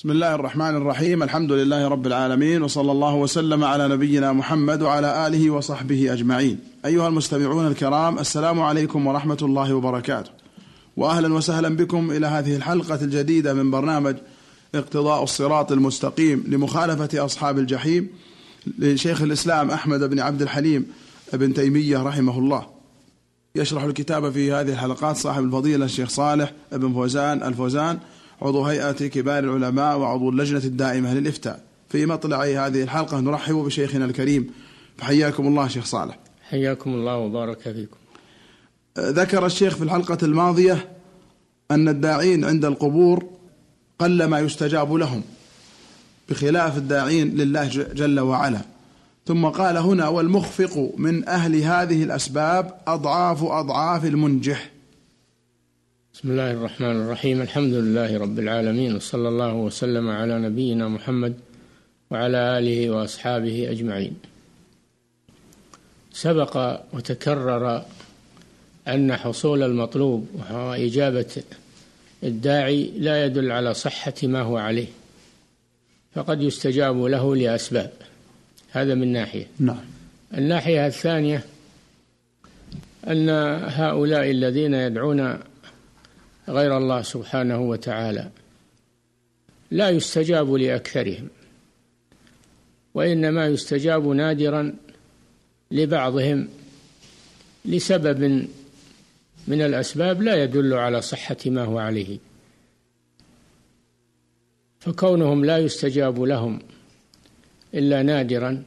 بسم الله الرحمن الرحيم الحمد لله رب العالمين وصلى الله وسلم على نبينا محمد وعلى آله وصحبه أجمعين أيها المستمعون الكرام السلام عليكم ورحمة الله وبركاته وأهلا وسهلا بكم إلى هذه الحلقة الجديدة من برنامج اقتضاء الصراط المستقيم لمخالفة أصحاب الجحيم لشيخ الإسلام أحمد بن عبد الحليم بن تيمية رحمه الله يشرح الكتاب في هذه الحلقات صاحب الفضيلة الشيخ صالح بن فوزان الفوزان عضو هيئة كبار العلماء وعضو اللجنة الدائمة للإفتاء. في مطلع هذه الحلقة نرحب بشيخنا الكريم. فحياكم الله شيخ صالح. حياكم الله وبارك فيكم. ذكر الشيخ في الحلقة الماضية أن الداعين عند القبور قل ما يستجاب لهم بخلاف الداعين لله جل وعلا. ثم قال هنا والمخفق من أهل هذه الأسباب أضعاف أضعاف المنجح. بسم الله الرحمن الرحيم. الحمد لله رب العالمين وصلى الله وسلم على نبينا محمد وعلى آله وأصحابه أجمعين. سبق وتكرر أن حصول المطلوب وإجابة الداعي لا يدل على صحة ما هو عليه فقد يستجاب له لأسباب. هذا من ناحية. نعم. الناحية الثانية أن هؤلاء الذين يدعون غير الله سبحانه وتعالى. لا يستجاب لأكثرهم وإنما يستجاب نادرا لبعضهم لسبب من الأسباب لا يدل على صحة ما هو عليه. فكونهم لا يستجاب لهم إلا نادرا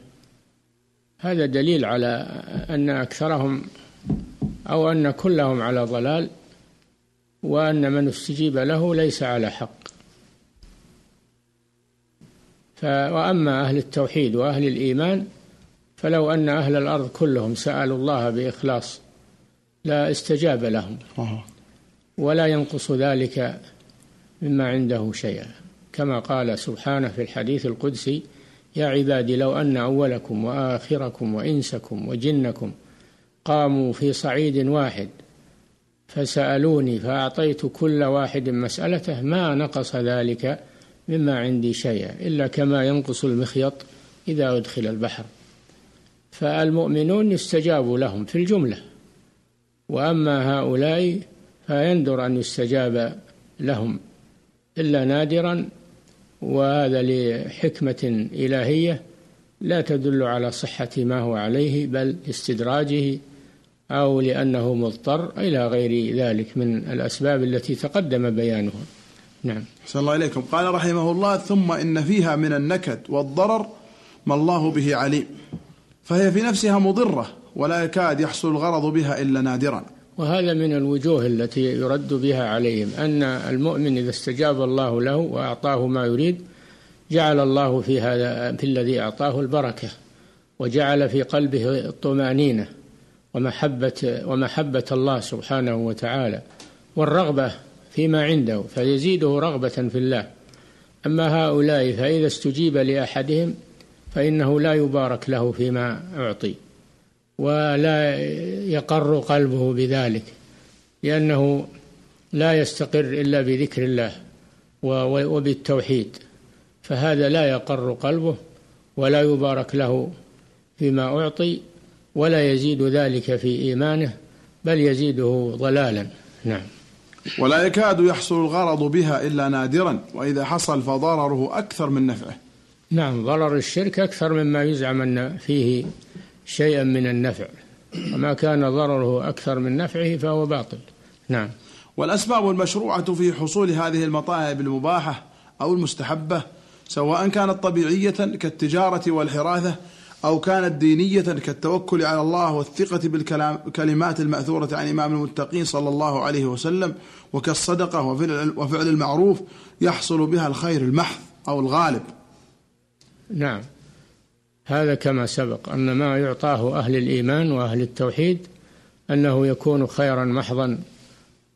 هذا دليل على أن أكثرهم أو أن كلهم على ضلال وأن من استجيب له ليس على حق. وأما أهل التوحيد وأهل الإيمان فلو أن أهل الأرض كلهم سألوا الله بإخلاص لا استجاب لهم. ولا ينقص ذلك مما عنده شيئا. كما قال سبحانه في الحديث القدسي يا عبادي لو أن أولكم وآخركم وإنسكم وجنكم قاموا في صعيد واحد فسألوني فأعطيت كل واحد مسألته ما نقص ذلك مما عندي شيئا إلا كما ينقص المخيط إذا أدخل البحر. فالمؤمنون يستجاب لهم في الجملة. وأما هؤلاء فيندر أن يستجاب لهم إلا نادرا وهذا لحكمة إلهية لا تدل على صحة ما هو عليه بل لاستدراجه أو لأنه مضطر إلى غير ذلك من الأسباب التي تقدم بيانها. نعم. صلى الله إليكم. قال رحمه الله ثم إن فيها من النكد والضرر ما الله به عليم. فهي في نفسها مضرة ولا يكاد يحصل الغرض بها إلا نادرا. وهذا من الوجوه التي يرد بها عليهم أن المؤمن إذا استجاب الله له وأعطاه ما يريد جعل الله في هذا في الذي أعطاه البركة وجعل في قلبه الطمأنينة. ومحبة ومحبة الله سبحانه وتعالى والرغبة فيما عنده فيزيده رغبة في الله. أما هؤلاء فإذا استجيب لأحدهم فإنه لا يبارك له فيما أعطي ولا يقر قلبه بذلك لأنه لا يستقر إلا بذكر الله وبالتوحيد. فهذا لا يقر قلبه ولا يبارك له فيما أعطي ولا يزيد ذلك في إيمانه بل يزيده ضلالا. نعم. ولا يكاد يحصل الغرض بها إلا نادرا وإذا حصل فضرره أكثر من نفعه. نعم ضرر الشرك أكثر مما يزعم أن فيه شيئا من النفع. وما كان ضرره أكثر من نفعه فهو باطل. نعم. والأسباب المشروعة في حصول هذه المطالب المباحة أو المستحبة سواء كانت طبيعية كالتجارة والحراثة أو كانت دينية كالتوكل على الله والثقة بالكلمات المأثورة عن إمام المتقين صلى الله عليه وسلم وكالصدقة وفعل, المعروف يحصل بها الخير المحض أو الغالب. نعم. هذا كما سبق أن ما يعطاه أهل الإيمان وأهل التوحيد أنه يكون خيرا محضا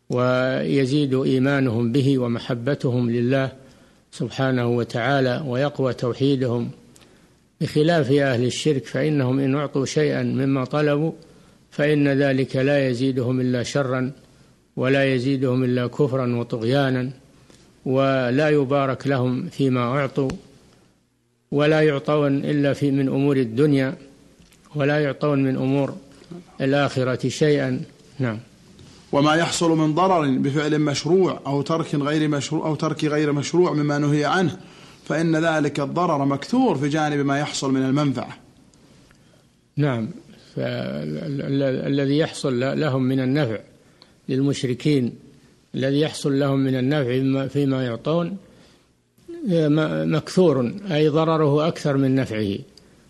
ويزيد إيمانهم به ومحبتهم لله سبحانه وتعالى ويقوى توحيدهم بخلاف أهل الشرك فإنهم إن أعطوا شيئا مما طلبوا فإن ذلك لا يزيدهم إلا شرا ولا يزيدهم إلا كفرا وطغيانا ولا يبارك لهم فيما أعطوا ولا يعطون إلا في من أمور الدنيا ولا يعطون من أمور الآخرة شيئا. نعم. وما يحصل من ضرر بفعل مشروع أو ترك غير مشروع أو ترك غير مشروع مما نهي عنه. فإن ذلك الضرر مكثور في جانب ما يحصل من المنفعة. نعم. الذي يحصل لهم من النفع للمشركين الذي يحصل لهم من النفع فيما يعطون مكثور أي ضرره أكثر من نفعه.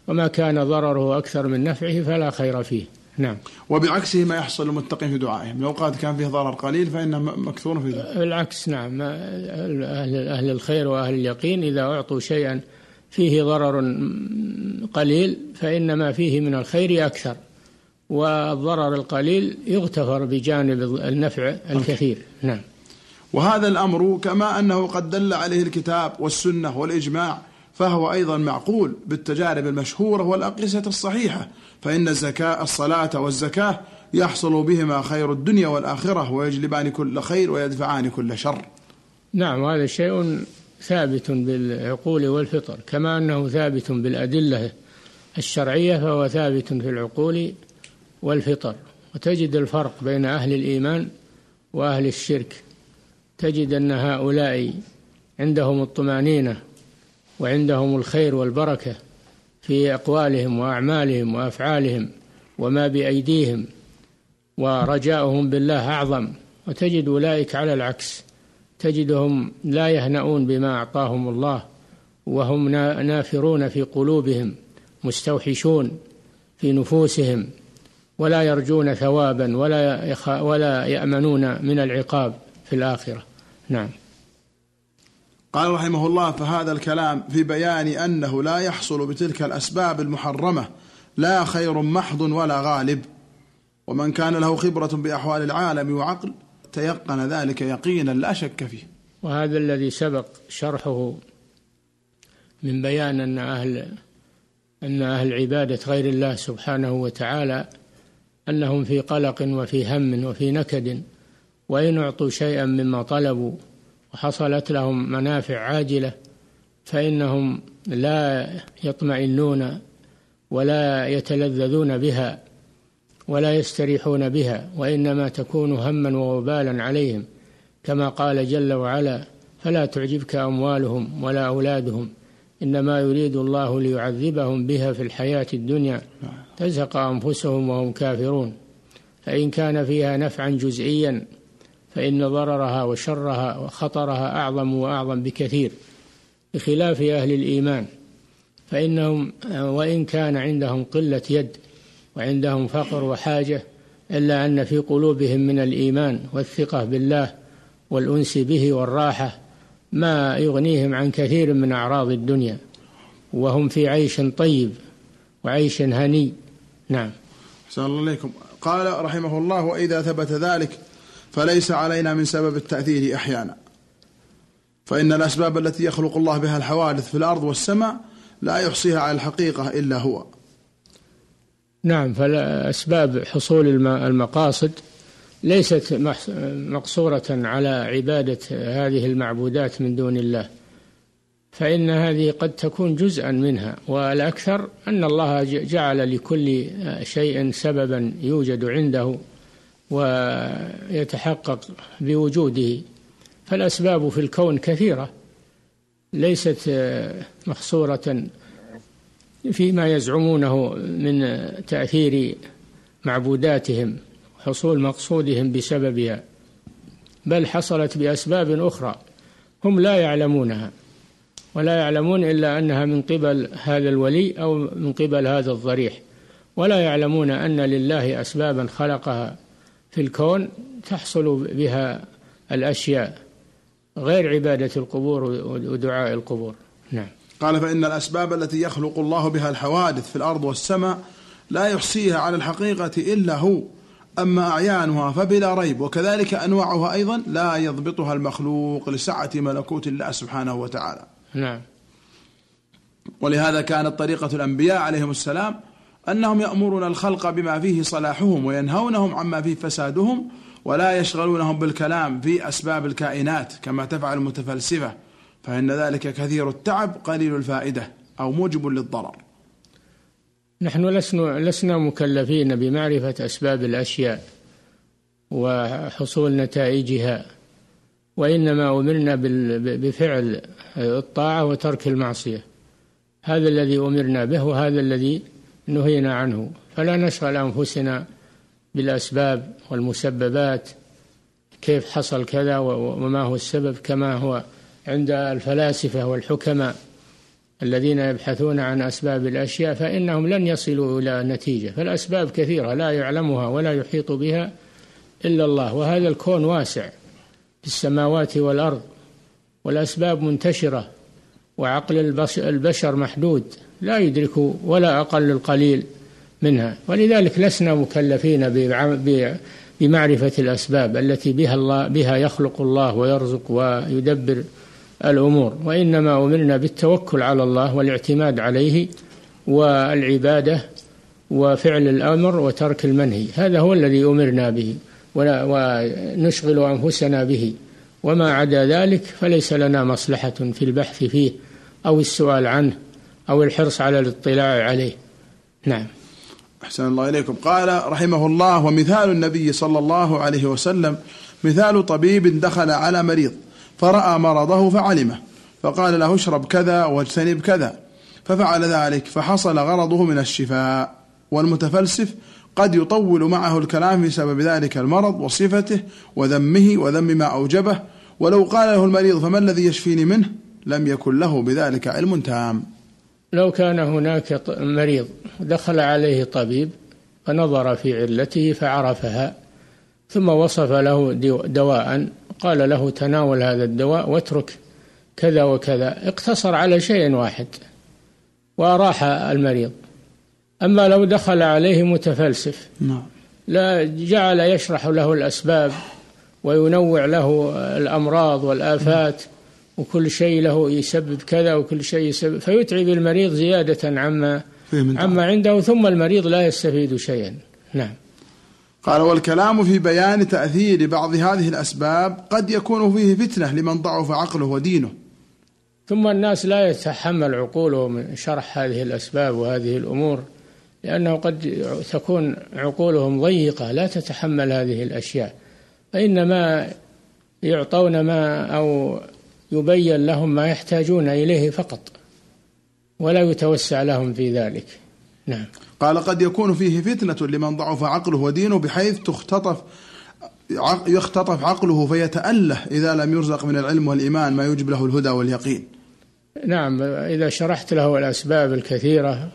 وما كان ضرره أكثر من نفعه فلا خير فيه. نعم. وبعكسه ما يحصل للمتقين في دعائهم. لو قد كان فيه ضرر قليل فإنه مكثور في ذلك. بالعكس نعم. أهل, أهل الخير وأهل اليقين إذا أعطوا شيئا فيه ضرر قليل فإن ما فيه من الخير أكثر والضرر القليل يغتفر بجانب النفع الكثير. نعم. وهذا الأمر كما أنه قد دل عليه الكتاب والسنة والإجماع فهو أيضا معقول بالتجارب المشهورة والأقيسة الصحيحة فإن الزكاة الصلاة والزكاة يحصل بهما خير الدنيا والآخرة ويجلبان كل خير ويدفعان كل شر. نعم هذا شيء ثابت بالعقول والفطر. كما أنه ثابت بالأدلة الشرعية فهو ثابت في العقول والفطر. وتجد الفرق بين أهل الإيمان وأهل الشرك. تجد أن هؤلاء عندهم الطمأنينة وعندهم الخير والبركة في أقوالهم وأعمالهم وأفعالهم وما بأيديهم ورجاؤهم بالله أعظم. وتجد أولئك على العكس. تجدهم لا يهنؤون بما أعطاهم الله وهم نافرون في قلوبهم مستوحشون في نفوسهم ولا يرجون ثوابا ولا ولا يأمنون من العقاب في الآخرة. نعم. قال رحمه الله فهذا الكلام في بيان أنه لا يحصل بتلك الأسباب المحرمة لا خير محض ولا غالب. ومن كان له خبرة بأحوال العالم وعقل تيقن ذلك يقينا لا شك فيه. وهذا الذي سبق شرحه من بيان أن أهل أن أهل عبادة غير الله سبحانه وتعالى أنهم في قلق وفي هم وفي نكد وإن أعطوا شيئا مما طلبوا وحصلت لهم منافع عاجلة فإنهم لا يطمئنون ولا يتلذذون بها ولا يستريحون بها وإنما تكون هما ووبالا عليهم. كما قال جل وعلا فلا تعجبك أموالهم ولا أولادهم إنما يريد الله ليعذبهم بها في الحياة الدنيا تزهق أنفسهم وهم كافرون. فإن كان فيها نفعا جزئيا فإن ضررها وشرها وخطرها أعظم وأعظم بكثير بخلاف أهل الإيمان. فإنهم وإن كان عندهم قلة يد وعندهم فقر وحاجة إلا أن في قلوبهم من الإيمان والثقة بالله والأنس به والراحة ما يغنيهم عن كثير من أعراض الدنيا. وهم في عيش طيب وعيش هني نعم. أحسن الله إليكم. قال رحمه الله وإذا ثبت ذلك فليس علينا من سبب التأثير أحيانا. فإن الأسباب التي يخلق الله بها الحوادث في الأرض والسماء لا يحصيها على الحقيقة إلا هو. نعم فأسباب حصول المقاصد ليست مقصورة على عبادة هذه المعبودات من دون الله. فإن هذه قد تكون جزءا منها والأكثر أن الله جعل لكل شيء سببا يوجد عنده. ويتحقق بوجوده. فالأسباب في الكون كثيرة ليست محصورة فيما يزعمونه من تأثير معبوداتهم حصول مقصودهم بسببها بل حصلت بأسباب أخرى هم لا يعلمونها ولا يعلمون إلا أنها من قبل هذا الولي أو من قبل هذا الضريح ولا يعلمون أن لله أسبابا خلقها. في الكون تحصل بها الأشياء غير عبادة القبور ودعاء القبور. نعم. قال فإن الأسباب التي يخلق الله بها الحوادث في الأرض والسماء لا يحصيها على الحقيقة إلا هو أما أعيانها فبلا ريب وكذلك أنواعها أيضا لا يضبطها المخلوق لسعة ملكوت الله سبحانه وتعالى. نعم. ولهذا كانت طريقة الأنبياء عليهم السلام أنهم يأمرون الخلق بما فيه صلاحهم وينهونهم عما فيه فسادهم ولا يشغلونهم بالكلام في أسباب الكائنات كما تفعل المتفلسفة فإن ذلك كثير التعب قليل الفائدة أو موجب للضرر. نحن لسنا لسنا مكلفين بمعرفة أسباب الأشياء وحصول نتائجها وإنما أمرنا بفعل الطاعة وترك المعصية. هذا الذي أمرنا به وهذا الذي نهينا عنه. فلا نشغل أنفسنا بالأسباب والمسببات. كيف حصل كذا وما هو السبب؟ كما هو عند الفلاسفة والحكماء الذين يبحثون عن أسباب الأشياء فإنهم لن يصلوا إلى نتيجة. فالأسباب كثيرة لا يعلمها ولا يحيط بها إلا الله. وهذا الكون واسع في السماوات والأرض والأسباب منتشرة. وعقل البشر محدود لا يدرك ولا أقل القليل منها. ولذلك لسنا مكلفين بمعرفة الأسباب التي بها الله بها يخلق الله ويرزق ويدبر الأمور. وإنما أمرنا بالتوكل على الله والاعتماد عليه والعبادة وفعل الأمر وترك المنهي. هذا هو الذي أمرنا به ونشغل أنفسنا به. وما عدا ذلك فليس لنا مصلحة في البحث فيه. أو السؤال عنه أو الحرص على الاطلاع عليه. نعم. أحسن الله إليكم. قال رحمه الله ومثال النبي صلى الله عليه وسلم مثال طبيب دخل على مريض فرأى مرضه فعلمه فقال له اشرب كذا واجتنب كذا. ففعل ذلك فحصل غرضه من الشفاء والمتفلسف قد يطول معه الكلام في سبب ذلك المرض وصفته وذمه وذم ما أوجبه. ولو قال له المريض فما الذي يشفيني منه؟ لم يكن له بذلك علم تام. لو كان هناك مريض دخل عليه طبيب فنظر في علته فعرفها ثم وصف له دواء قال له تناول هذا الدواء واترك كذا وكذا. اقتصر على شيء واحد وأراح المريض. أما لو دخل عليه متفلسف نعم. لا جعل يشرح له الأسباب وينوع له الأمراض والآفات وكل شيء له يسبب كذا وكل شيء يسبب فيتعب المريض زيادة عما عما عنده ثم المريض لا يستفيد شيئا. نعم. قال والكلام في بيان تأثير بعض هذه الأسباب قد يكون فيه فتنة لمن ضعف عقله ودينه. ثم الناس لا يتحمل عقولهم شرح هذه الأسباب وهذه الأمور لأنه قد تكون عقولهم ضيقة لا تتحمل هذه الأشياء. فإنما يعطون ما أو يبين لهم ما يحتاجون إليه فقط ولا يتوسع لهم في ذلك. نعم. قال قد يكون فيه فتنة لمن ضعف عقله ودينه بحيث تختطف يختطف عقله فيتأله إذا لم يرزق من العلم والإيمان ما يوجب له الهدى واليقين. نعم إذا شرحت له الأسباب الكثيرة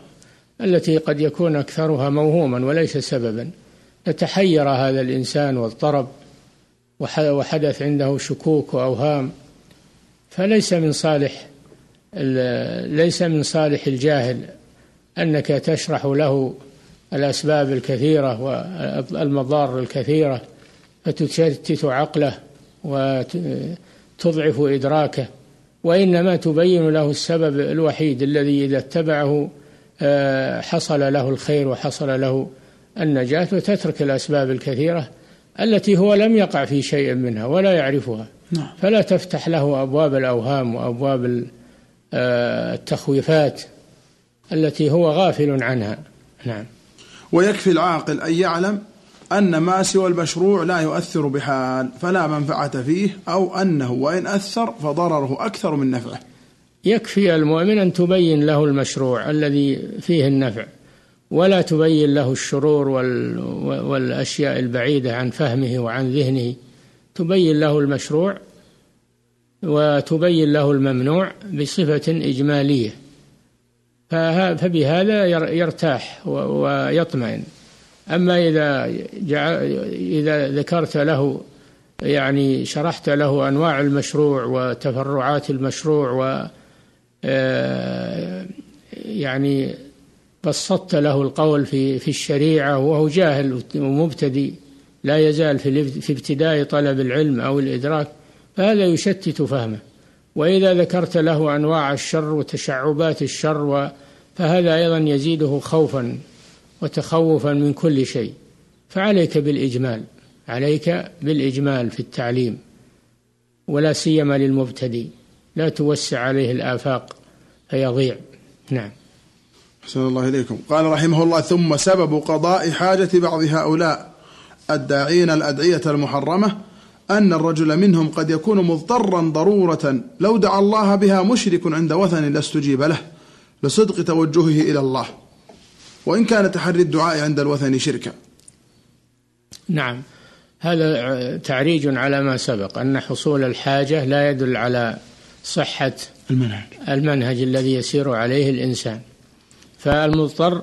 التي قد يكون أكثرها موهوما وليس سببا يتحير هذا الإنسان واضطرب وحدث عنده شكوك وأوهام. فليس من صالح ليس من صالح الجاهل أنك تشرح له الأسباب الكثيرة والمضار الكثيرة فتشتت عقله وتضعف إدراكه وإنما تبين له السبب الوحيد الذي إذا اتبعه آه، حصل له الخير وحصل له النجاة وتترك الأسباب الكثيرة التي هو لم يقع في شيء منها ولا يعرفها. نعم. فلا تفتح له أبواب الأوهام وأبواب آه، التخويفات التي هو غافل عنها. نعم. ويكفي العاقل أن يعلم أن ما سوى المشروع لا يؤثر بحال فلا منفعة فيه أو أنه وإن أثر فضرره أكثر من نفعه. يكفي المؤمن أن تبين له المشروع الذي فيه النفع. ولا تبين له الشرور والأشياء البعيدة عن فهمه وعن ذهنه. تبين له المشروع وتبين له الممنوع بصفة إجمالية. فبهذا يرتاح ويطمئن. أما إذا إذا ذكرت له يعني شرحت له أنواع المشروع وتفرعات المشروع و آه، يعني بسطت له القول في في الشريعة وهو جاهل ومبتدئ لا يزال في في ابتداء طلب العلم أو الإدراك فهذا يشتت فهمه. وإذا ذكرت له أنواع الشر وتشعبات الشر فهذا أيضا يزيده خوفا وتخوفا من كل شيء. فعليك بالإجمال عليك بالإجمال في التعليم ولا سيما للمبتدئ. لا توسع عليه الآفاق فيضيع. نعم. أحسن الله إليكم. قال رحمه الله ثم سبب قضاء حاجة بعض هؤلاء الداعين الأدعية المحرمة أن الرجل منهم قد يكون مضطرا ضرورة لو دعا الله بها مشرك عند وثن لاستجيب له لصدق توجهه إلى الله. وإن كان تحري الدعاء عند الوثن شركا. نعم. هذا تعريج على ما سبق أن حصول الحاجة لا يدل على صحة المنهج. المنهج الذي يسير عليه الإنسان. فالمضطر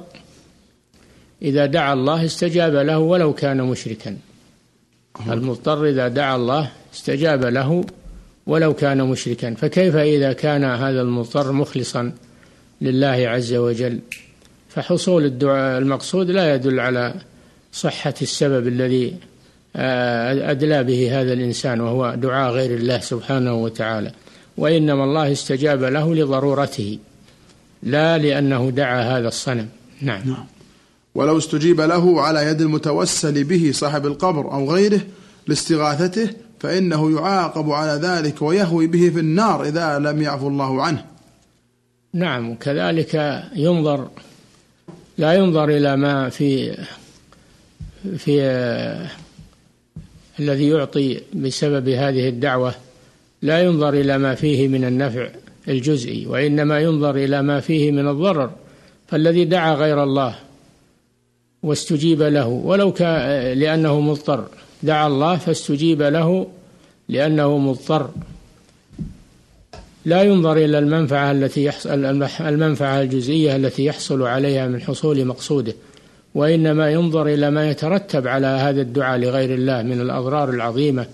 إذا دعا الله استجاب له ولو كان مشركا. المضطر إذا دعا الله استجاب له ولو كان مشركا. فكيف إذا كان هذا المضطر مخلصا لله عز وجل؟ فحصول الدعاء المقصود لا يدل على صحة السبب الذي آه، أدلى به هذا الإنسان وهو دعاء غير الله سبحانه وتعالى. وإنما الله استجاب له لضرورته. لا لأنه دعا هذا الصنم. نعم, نعم. ولو استجيب له على يد المتوسل به صاحب القبر أو غيره لاستغاثته فإنه يعاقب على ذلك ويهوي به في النار إذا لم يعفو الله عنه. نعم. وكذلك ينظر لا ينظر إلى ما في في الذي يعطي بسبب هذه الدعوة لا ينظر إلى ما فيه من النفع. الجزئي وإنما ينظر إلى ما فيه من الضرر فالذي دعا غير الله واستجيب له ولو كان لأنه مضطر. دعا الله فاستجيب له لأنه مضطر. لا ينظر إلى المنفعة التي يحصل المنفعة الجزئية التي يحصل عليها من حصول مقصوده وإنما ينظر إلى ما يترتب على هذا الدعاء لغير الله من الأضرار العظيمة.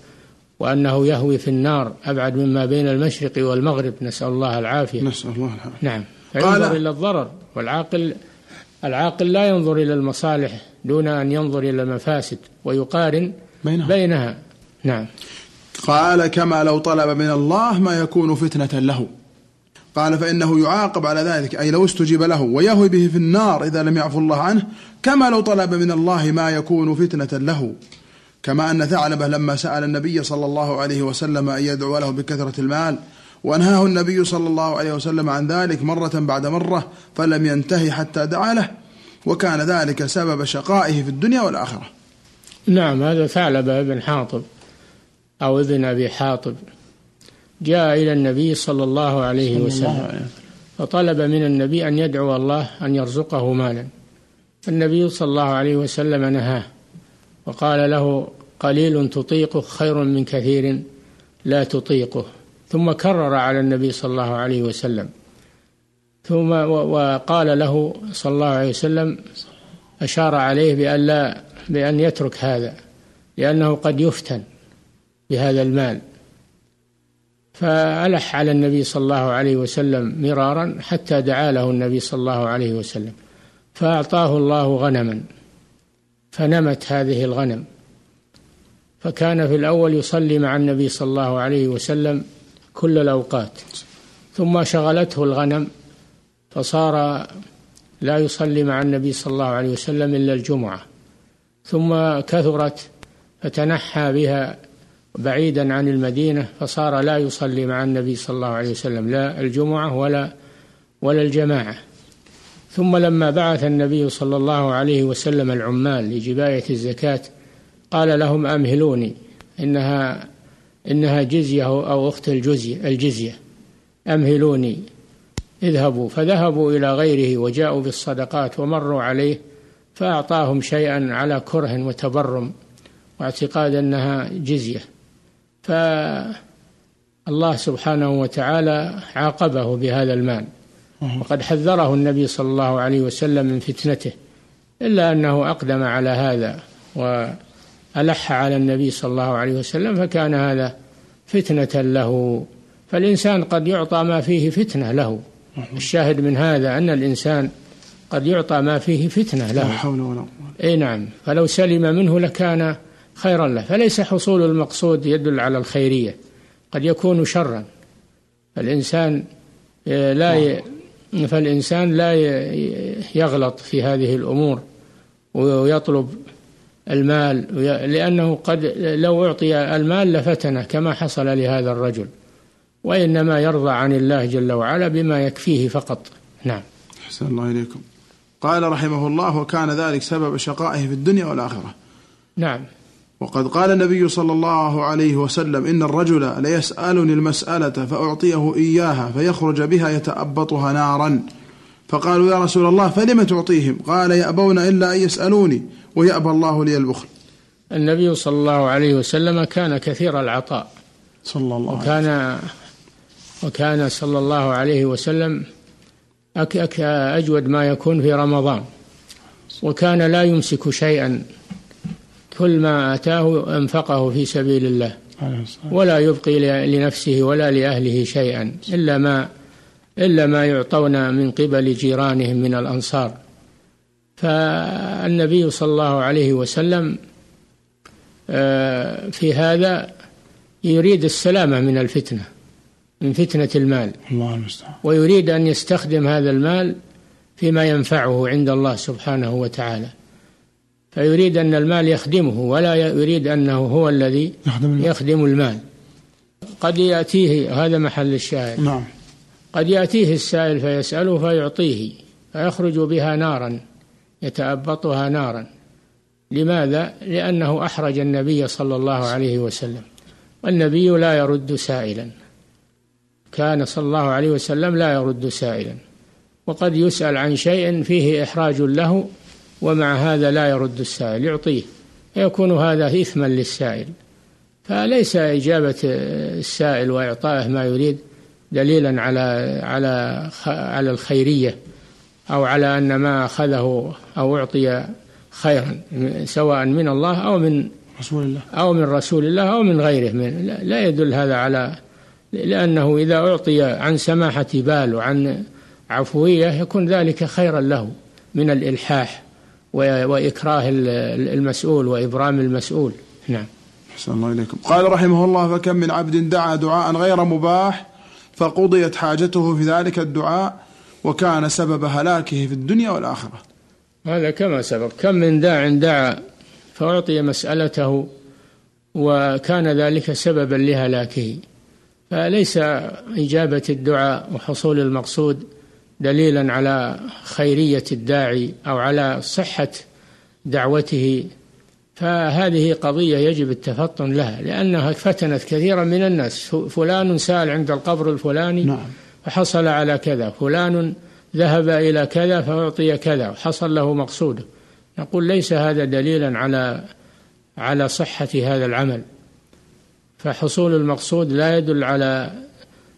وأنه يهوي في النار أبعد مما بين المشرق والمغرب. نسأل الله العافية. نسأل الله العافية. نعم. فينظر إلى الضرر والعاقل العاقل لا ينظر إلى المصالح دون أن ينظر إلى المفاسد ويقارن بينها, بينها. نعم. قال كما لو طلب من الله ما يكون فتنة له. قال فإنه يعاقب على ذلك أي لو استجيب له ويهوي به في النار إذا لم يعفو الله عنه كما لو طلب من الله ما يكون فتنة له. كما أن ثعلبة لما سأل النبي صلى الله عليه وسلم أن يدعو له بكثرة المال وأنهاه النبي صلى الله عليه وسلم عن ذلك مرة بعد مرة فلم ينتهي حتى دعا له وكان ذلك سبب شقائه في الدنيا والآخرة. نعم هذا ثعلبة بن حاطب أو ابن أبي حاطب جاء إلى النبي صلى الله عليه وسلم. فطلب من النبي أن يدعو الله أن يرزقه مالا. النبي صلى الله عليه وسلم نهاه. وقال له قليل تطيقه خير من كثير لا تطيقه. ثم كرر على النبي صلى الله عليه وسلم. ثم وقال له صلى الله عليه وسلم أشار عليه بأن لا بأن يترك هذا لأنه قد يفتن بهذا المال. فألح على النبي صلى الله عليه وسلم مرارا حتى دعا له النبي صلى الله عليه وسلم. فأعطاه الله غنما. فنمت هذه الغنم. فكان في الأول يصلي مع النبي صلى الله عليه وسلم كل الأوقات. ثم شغلته الغنم فصار لا يصلي مع النبي صلى الله عليه وسلم إلا الجمعة. ثم كثرت فتنحى بها بعيدا عن المدينة فصار لا يصلي مع النبي صلى الله عليه وسلم لا الجمعة ولا ولا الجماعة. ثم لما بعث النبي صلى الله عليه وسلم العمال لجباية الزكاة قال لهم أمهلوني إنها إنها جزية أو أخت الجزية الجزية. أمهلوني. اذهبوا. فذهبوا إلى غيره وجاءوا بالصدقات ومروا عليه فأعطاهم شيئا على كره وتبرم واعتقاد أنها جزية. فالله سبحانه وتعالى عاقبه بهذا المال. وقد حذره النبي صلى الله عليه وسلم من فتنته إلا أنه أقدم على هذا وألح على النبي صلى الله عليه وسلم فكان هذا فتنة له. فالإنسان قد يعطى ما فيه فتنة له. الشاهد من هذا أن الإنسان قد يعطى ما فيه فتنة له. لا حول ولا قوة. أي نعم. فلو سلم منه لكان خيرا له. فليس حصول المقصود يدل على الخيرية قد يكون شرا. فالإنسان آه، لا ي... فالإنسان لا يغلط في هذه الأمور ويطلب المال لأنه قد لو أعطي المال لفتنه كما حصل لهذا الرجل وإنما يرضى عن الله جل وعلا بما يكفيه فقط. نعم. أحسن الله إليكم. قال رحمه الله وكان ذلك سبب شقائه في الدنيا والآخرة. نعم. وقد قال النبي صلى الله عليه وسلم إن الرجل ليسألني المسألة فأعطيه إياها فيخرج بها يتأبطها نارا. فقالوا يا رسول الله فلم تعطيهم؟ قال يأبون إلا أن يسألوني ويأبى الله لي البخل. النبي صلى الله عليه وسلم كان كثير العطاء. صلى الله عليه وكان وكان صلى الله عليه وسلم أك أك أجود ما يكون في رمضان. وكان لا يمسك شيئا. كل ما أتاه أنفقه في سبيل الله. ولا يبقي لنفسه ولا لأهله شيئا إلا ما إلا ما يعطون من قبل جيرانهم من الأنصار. فالنبي صلى الله عليه وسلم آه، في هذا يريد السلامة من الفتنة من فتنة المال. الله المستعان. ويريد أن يستخدم هذا المال فيما ينفعه عند الله سبحانه وتعالى. فيريد أن المال يخدمه ولا يريد أنه هو الذي يخدم, يخدم المال. قد يأتيه هذا محل الشاهد. نعم. قد يأتيه السائل فيسأله فيعطيه فيخرج بها نارا يتأبطها نارا. لماذا؟ لأنه أحرج النبي صلى الله عليه وسلم. والنبي لا يرد سائلا. كان صلى الله عليه وسلم لا يرد سائلا. وقد يسأل عن شيء فيه إحراج له ومع هذا لا يرد السائل يعطيه. فيكون هذا إثما للسائل. فليس إجابة السائل وإعطائه ما يريد دليلا على على على الخيرية أو على أن ما أخذه أو أعطي خيرا سواء من الله أو من رسول الله. أو من رسول الله أو من غيره من لا يدل هذا على لأنه إذا أعطي عن سماحة بال وعن عفوية يكون ذلك خيرا له من الإلحاح. وإكراه المسؤول وإبرام المسؤول. نعم. أحسن الله إليكم. قال رحمه الله فكم من عبد دعا دعاء غير مباح فقضيت حاجته في ذلك الدعاء وكان سبب هلاكه في الدنيا والآخرة. هذا كما سبق. كم من داع دعا فأعطي مسألته وكان ذلك سببا لهلاكه. فليس إجابة الدعاء وحصول المقصود دليلا على خيرية الداعي أو على صحة دعوته. فهذه قضية يجب التفطن لها لأنها فتنت كثيرا من الناس. فلان سأل عند القبر الفلاني نعم. فحصل على كذا. فلان ذهب إلى كذا فأعطي كذا وحصل له مقصوده. نقول ليس هذا دليلا على على صحة هذا العمل. فحصول المقصود لا يدل على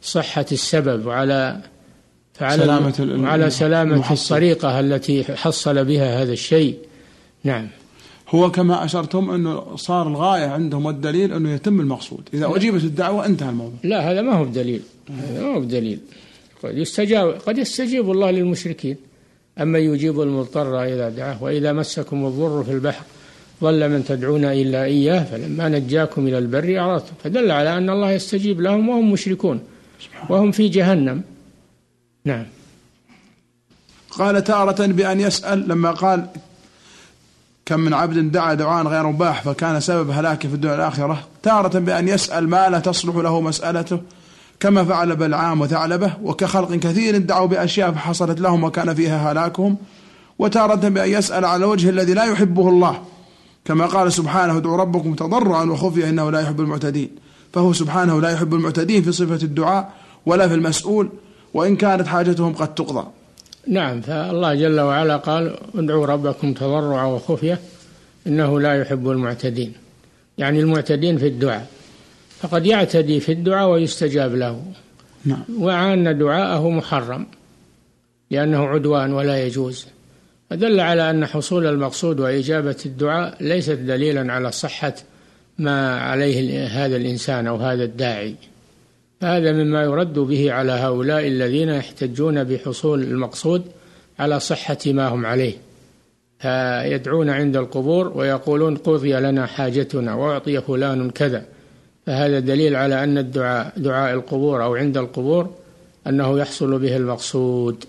صحة السبب وعلى فعلى سلامة وعلى سلامة المحصل. الطريقة التي حصل بها هذا الشيء. نعم. هو كما أشرتم أنه صار الغاية عندهم الدليل أنه يتم المقصود. إذا أجيبت الدعوة انتهى الموضوع. لا هذا ما هو بدليل. هذا ما هو بدليل. قد يستجاب قد يستجيب الله للمشركين. أما يجيب المضطر إذا دعاه وإذا مسكم الضر في البحر ضل من تدعون إلا إياه فلما نجاكم إلى البر أعرضتم. فدل على أن الله يستجيب لهم وهم مشركون وهم في جهنم. نعم. قال تارة بأن يسأل لما قال كم من عبد دعا دعاء غير مباح فكان سبب هلاكه في الدنيا والآخرة. تارة بأن يسأل ما لا تصلح له مسألته كما فعل بلعام وثعلبة وكخلق كثير دعوا بأشياء فحصلت لهم وكان فيها هلاكهم. وتارة بأن يسأل على الوجه الذي لا يحبه الله كما قال سبحانه ادعوا ربكم تضرعا وخفيا إنه لا يحب المعتدين. فهو سبحانه لا يحب المعتدين في صفة الدعاء ولا في المسؤول. وإن كانت حاجتهم قد تقضى. نعم فالله جل وعلا قال ادعوا ربكم تضرعا وخفية إنه لا يحب المعتدين. يعني المعتدين في الدعاء. فقد يعتدي في الدعاء ويستجاب له. نعم. وعن دعاءه محرم لأنه عدوان ولا يجوز. فدل على أن حصول المقصود وإجابة الدعاء ليست دليلا على صحة ما عليه هذا الإنسان أو هذا الداعي. هذا مما يرد به على هؤلاء الذين يحتجون بحصول المقصود على صحة ما هم عليه. فيدعون عند القبور ويقولون قضي لنا حاجتنا وأعطي فلان كذا. فهذا دليل على أن الدعاء دعاء القبور أو عند القبور أنه يحصل به المقصود.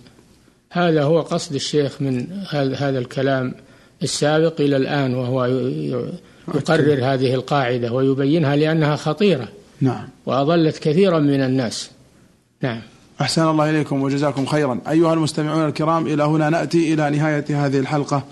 هذا هو قصد الشيخ من هذا الكلام السابق إلى الآن وهو يقرر هذه القاعدة ويبينها لأنها خطيرة. نعم. وأضلت كثيرا من الناس. نعم. أحسن الله إليكم وجزاكم خيرا. أيها المستمعون الكرام إلى هنا نأتي إلى نهاية هذه الحلقة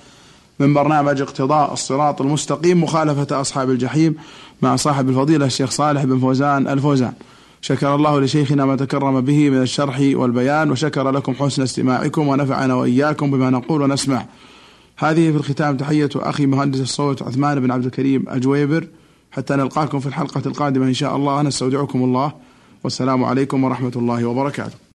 من برنامج اقتضاء الصراط المستقيم مخالفة أصحاب الجحيم مع صاحب الفضيلة الشيخ صالح بن فوزان الفوزان. شكر الله لشيخنا ما تكرم به من الشرح والبيان وشكر لكم حسن استماعكم ونفعنا وإياكم بما نقول ونسمع. هذه في الختام تحية أخي مهندس الصوت عثمان بن عبد الكريم أجويبر. حتى نلقاكم في الحلقة القادمة إن شاء الله. نستودعكم الله. والسلام عليكم ورحمة الله وبركاته.